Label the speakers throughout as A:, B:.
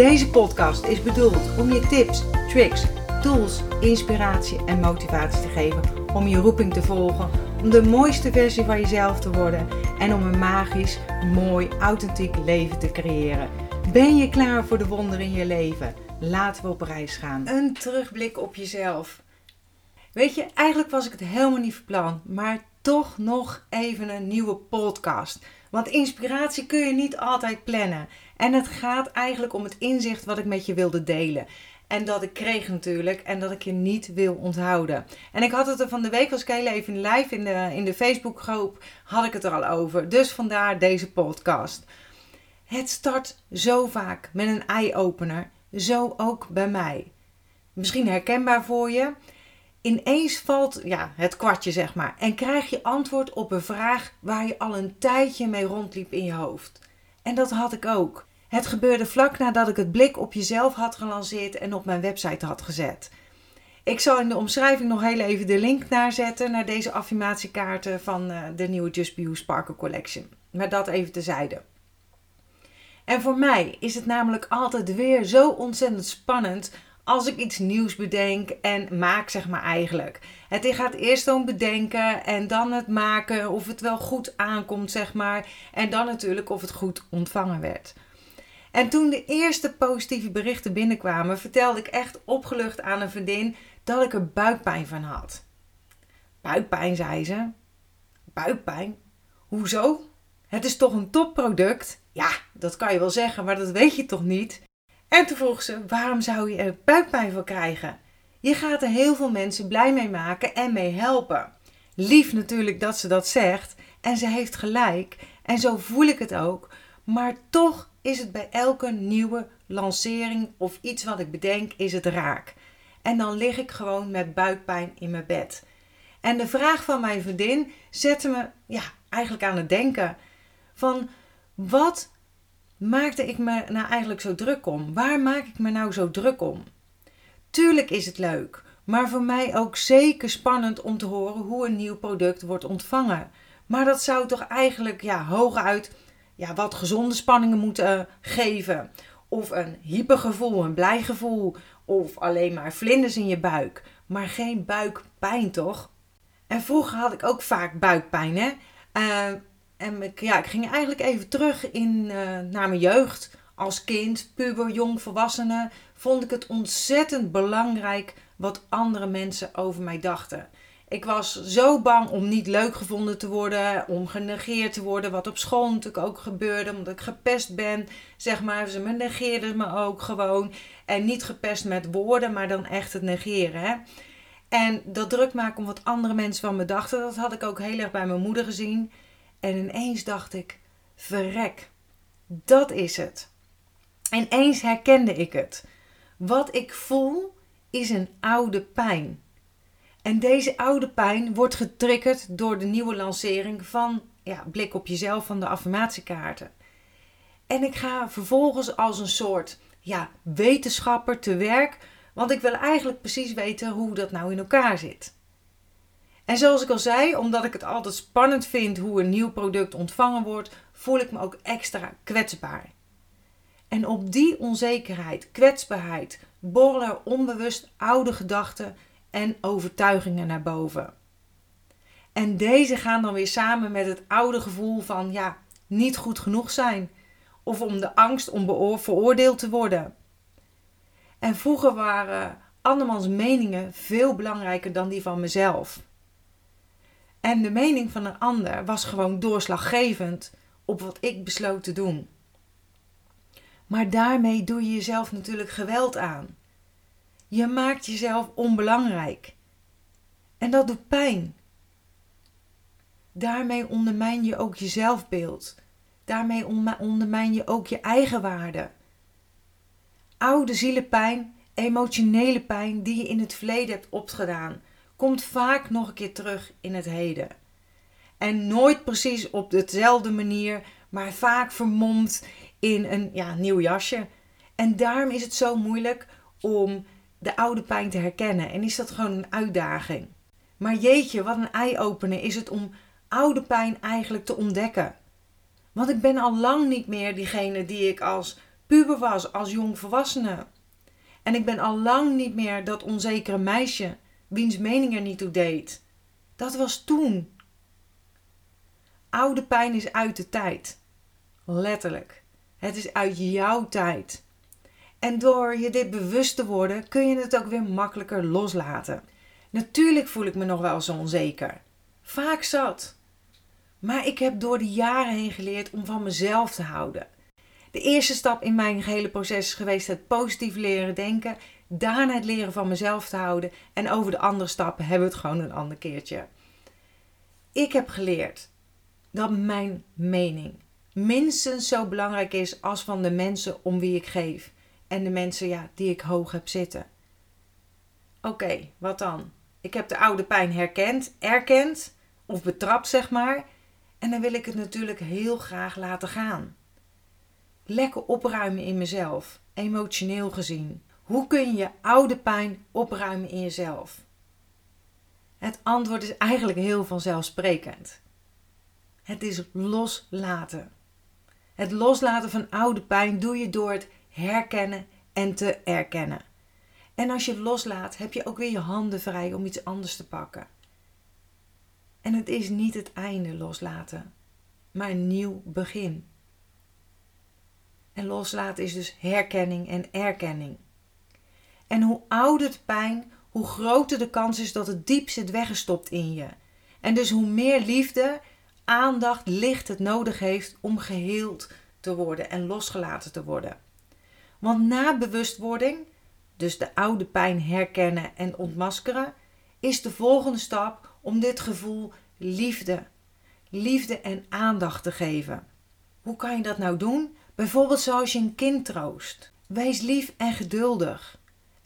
A: Deze podcast is bedoeld om je tips, tricks, tools, inspiratie en motivatie te geven om je roeping te volgen, om de mooiste versie van jezelf te worden en om een magisch, mooi, authentiek leven te creëren. Ben je klaar voor de wonderen in je leven? Laten we op reis gaan. Een terugblik op jezelf. Weet je, eigenlijk was ik het helemaal niet van plan, maar toch nog even een nieuwe podcast. Want inspiratie kun je niet altijd plannen. En het gaat eigenlijk om het inzicht wat ik met je wilde delen. En dat ik kreeg natuurlijk. En dat ik je niet wil onthouden. En ik had het er van de week, was ik even live in de, in de Facebookgroep, had ik het er al over. Dus vandaar deze podcast. Het start zo vaak met een eye-opener. Zo ook bij mij. Misschien herkenbaar voor je ineens valt ja, het kwartje, zeg maar. En krijg je antwoord op een vraag waar je al een tijdje mee rondliep in je hoofd. En dat had ik ook. Het gebeurde vlak nadat ik het blik op jezelf had gelanceerd en op mijn website had gezet. Ik zal in de omschrijving nog heel even de link naar zetten naar deze affirmatiekaarten van uh, de nieuwe Just Be You Sparkle Collection. Maar dat even tezijde. En voor mij is het namelijk altijd weer zo ontzettend spannend als ik iets nieuws bedenk en maak, zeg maar eigenlijk. Het gaat eerst om bedenken en dan het maken, of het wel goed aankomt, zeg maar. En dan natuurlijk of het goed ontvangen werd. En toen de eerste positieve berichten binnenkwamen, vertelde ik echt opgelucht aan een vriendin dat ik er buikpijn van had. Buikpijn, zei ze. Buikpijn? Hoezo? Het is toch een topproduct? Ja, dat kan je wel zeggen, maar dat weet je toch niet? En toen vroeg ze: waarom zou je er buikpijn van krijgen? Je gaat er heel veel mensen blij mee maken en mee helpen. Lief natuurlijk dat ze dat zegt en ze heeft gelijk en zo voel ik het ook. Maar toch is het bij elke nieuwe lancering of iets wat ik bedenk, is het raak. En dan lig ik gewoon met buikpijn in mijn bed. En de vraag van mijn vriendin zette me ja, eigenlijk aan het denken van wat maakte ik me nou eigenlijk zo druk om? Waar maak ik me nou zo druk om? Tuurlijk is het leuk, maar voor mij ook zeker spannend om te horen hoe een nieuw product wordt ontvangen. Maar dat zou toch eigenlijk ja, hooguit ja, wat gezonde spanningen moeten geven. Of een hypergevoel, een blij gevoel. Of alleen maar vlinders in je buik. Maar geen buikpijn toch? En vroeger had ik ook vaak buikpijn. Hè? Uh, en ik, ja, ik ging eigenlijk even terug in, uh, naar mijn jeugd. Als kind, puber, jong, volwassene, vond ik het ontzettend belangrijk wat andere mensen over mij dachten. Ik was zo bang om niet leuk gevonden te worden, om genegeerd te worden, wat op school natuurlijk ook gebeurde, omdat ik gepest ben. Zeg maar, ze me negeerden me ook gewoon. En niet gepest met woorden, maar dan echt het negeren. Hè? En dat druk maken om wat andere mensen van me dachten, dat had ik ook heel erg bij mijn moeder gezien. En ineens dacht ik: verrek, dat is het. En eens herkende ik het. Wat ik voel is een oude pijn. En deze oude pijn wordt getriggerd door de nieuwe lancering van ja, Blik op jezelf van de affirmatiekaarten. En ik ga vervolgens als een soort ja, wetenschapper te werk, want ik wil eigenlijk precies weten hoe dat nou in elkaar zit. En zoals ik al zei, omdat ik het altijd spannend vind hoe een nieuw product ontvangen wordt, voel ik me ook extra kwetsbaar. En op die onzekerheid, kwetsbaarheid, borrelen onbewust oude gedachten en overtuigingen naar boven. En deze gaan dan weer samen met het oude gevoel van ja, niet goed genoeg zijn. Of om de angst om veroordeeld te worden. En vroeger waren andermans meningen veel belangrijker dan die van mezelf. En de mening van een ander was gewoon doorslaggevend op wat ik besloot te doen. Maar daarmee doe je jezelf natuurlijk geweld aan. Je maakt jezelf onbelangrijk. En dat doet pijn. Daarmee ondermijn je ook je zelfbeeld. Daarmee ondermijn je ook je eigen waarde. Oude zielenpijn, emotionele pijn die je in het verleden hebt opgedaan, komt vaak nog een keer terug in het heden. En nooit precies op dezelfde manier, maar vaak vermomd in een ja, nieuw jasje. En daarom is het zo moeilijk om de oude pijn te herkennen. En is dat gewoon een uitdaging. Maar jeetje, wat een eye-opener is het om oude pijn eigenlijk te ontdekken. Want ik ben al lang niet meer diegene die ik als puber was, als jong volwassene. En ik ben al lang niet meer dat onzekere meisje wiens mening er niet toe deed. Dat was toen. Oude pijn is uit de tijd. Letterlijk. Het is uit jouw tijd. En door je dit bewust te worden, kun je het ook weer makkelijker loslaten. Natuurlijk voel ik me nog wel zo onzeker. Vaak zat. Maar ik heb door de jaren heen geleerd om van mezelf te houden. De eerste stap in mijn gehele proces is geweest het positief leren denken. Daarna het leren van mezelf te houden. En over de andere stappen hebben we het gewoon een ander keertje. Ik heb geleerd dat mijn mening minstens zo belangrijk is als van de mensen om wie ik geef. En de mensen ja, die ik hoog heb zitten. Oké, wat dan? Ik heb de oude pijn herkend, erkend of betrapt, zeg maar. En dan wil ik het natuurlijk heel graag laten gaan. Lekker opruimen in mezelf, emotioneel gezien. Hoe kun je oude pijn opruimen in jezelf? Het antwoord is eigenlijk heel vanzelfsprekend. Het is loslaten. Het loslaten van oude pijn doe je door het herkennen en te erkennen. En als je loslaat, heb je ook weer je handen vrij om iets anders te pakken. En het is niet het einde loslaten, maar een nieuw begin. En loslaten is dus herkenning en erkenning. En hoe ouder de pijn, hoe groter de kans is dat het diep zit weggestopt in je. En dus hoe meer liefde, aandacht, licht het nodig heeft om geheeld te worden en losgelaten te worden. Want na bewustwording, dus de oude pijn herkennen en ontmaskeren, is de volgende stap om dit gevoel liefde, liefde en aandacht te geven. Hoe kan je dat nou doen? Bijvoorbeeld zoals je een kind troost. Wees lief en geduldig.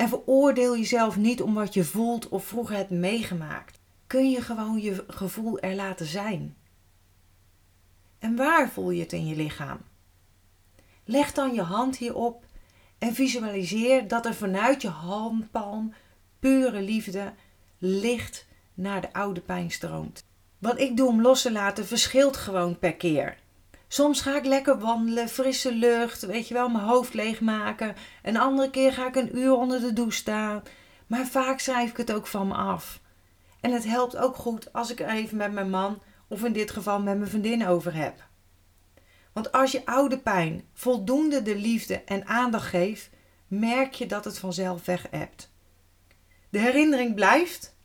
A: En veroordeel jezelf niet om wat je voelt of vroeger hebt meegemaakt. Kun je gewoon je gevoel er laten zijn. En waar voel je het in je lichaam? Leg dan je hand hierop en visualiseer dat er vanuit je handpalm pure liefde, licht naar de oude pijn stroomt. Wat ik doe om los te laten verschilt gewoon per keer. Soms ga ik lekker wandelen, frisse lucht, weet je wel, mijn hoofd leegmaken. Een andere keer ga ik een uur onder de douche staan. Maar vaak schrijf ik het ook van me af. En het helpt ook goed als ik er even met mijn man, of in dit geval met mijn vriendin, over heb. Want als je oude pijn voldoende de liefde en aandacht geeft, merk je dat het vanzelf weg hebt. De herinnering blijft,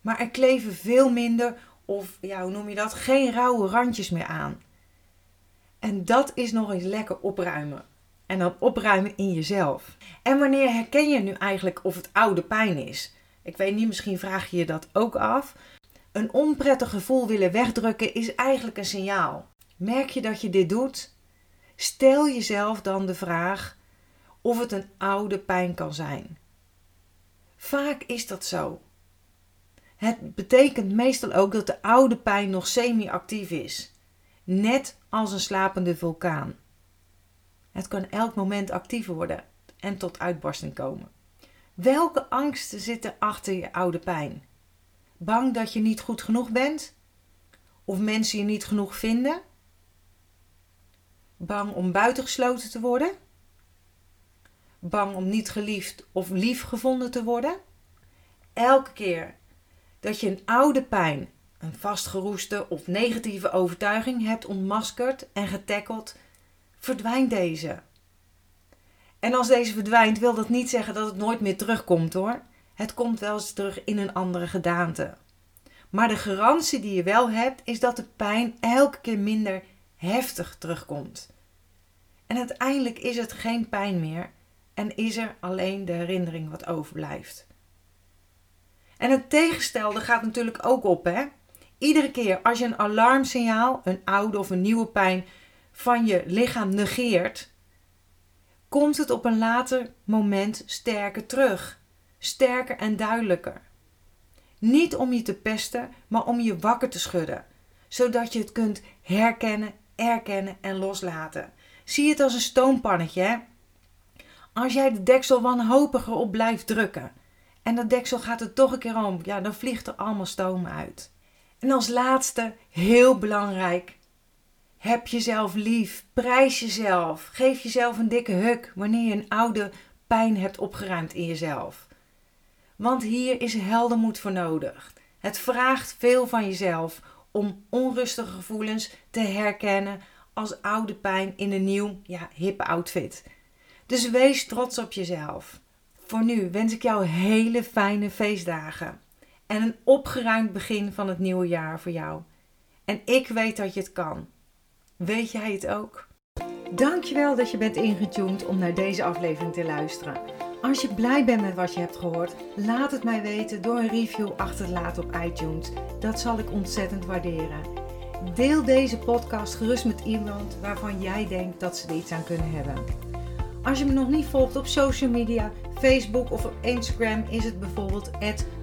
A: maar er kleven veel minder of ja, hoe noem je dat? Geen rauwe randjes meer aan. En dat is nog eens lekker opruimen. En dan opruimen in jezelf. En wanneer herken je nu eigenlijk of het oude pijn is? Ik weet niet, misschien vraag je je dat ook af. Een onprettig gevoel willen wegdrukken is eigenlijk een signaal. Merk je dat je dit doet? Stel jezelf dan de vraag of het een oude pijn kan zijn. Vaak is dat zo. Het betekent meestal ook dat de oude pijn nog semi-actief is, net als een slapende vulkaan. Het kan elk moment actief worden en tot uitbarsting komen. Welke angsten zitten achter je oude pijn? Bang dat je niet goed genoeg bent? Of mensen je niet genoeg vinden? Bang om buitengesloten te worden? Bang om niet geliefd of lief gevonden te worden? Elke keer dat je een oude pijn, een vastgeroeste of negatieve overtuiging hebt ontmaskerd en getackeld, verdwijnt deze. En als deze verdwijnt, wil dat niet zeggen dat het nooit meer terugkomt hoor. Het komt wel eens terug in een andere gedaante. Maar de garantie die je wel hebt, is dat de pijn elke keer minder heftig terugkomt. En uiteindelijk is het geen pijn meer en is er alleen de herinnering wat overblijft. En het tegenstelde gaat natuurlijk ook op, hè? Iedere keer als je een alarmsignaal, een oude of een nieuwe pijn van je lichaam negeert, komt het op een later moment sterker terug. Sterker en duidelijker. Niet om je te pesten, maar om je wakker te schudden. Zodat je het kunt herkennen, erkennen en loslaten. Zie het als een stoompannetje. Hè? Als jij de deksel wanhopiger op blijft drukken en dat deksel gaat er toch een keer om, ja, dan vliegt er allemaal stoom uit. En als laatste, heel belangrijk, heb jezelf lief, prijs jezelf, geef jezelf een dikke huk wanneer je een oude pijn hebt opgeruimd in jezelf. Want hier is heldenmoed voor nodig. Het vraagt veel van jezelf om onrustige gevoelens te herkennen als oude pijn in een nieuw, ja, hippe outfit. Dus wees trots op jezelf. Voor nu wens ik jou hele fijne feestdagen en een opgeruimd begin van het nieuwe jaar voor jou. En ik weet dat je het kan. Weet jij het ook? Dankjewel dat je bent ingetuned om naar deze aflevering te luisteren. Als je blij bent met wat je hebt gehoord, laat het mij weten door een review achter te laten op iTunes. Dat zal ik ontzettend waarderen. Deel deze podcast gerust met iemand waarvan jij denkt dat ze er iets aan kunnen hebben. Als je me nog niet volgt op social media, Facebook of op Instagram is het bijvoorbeeld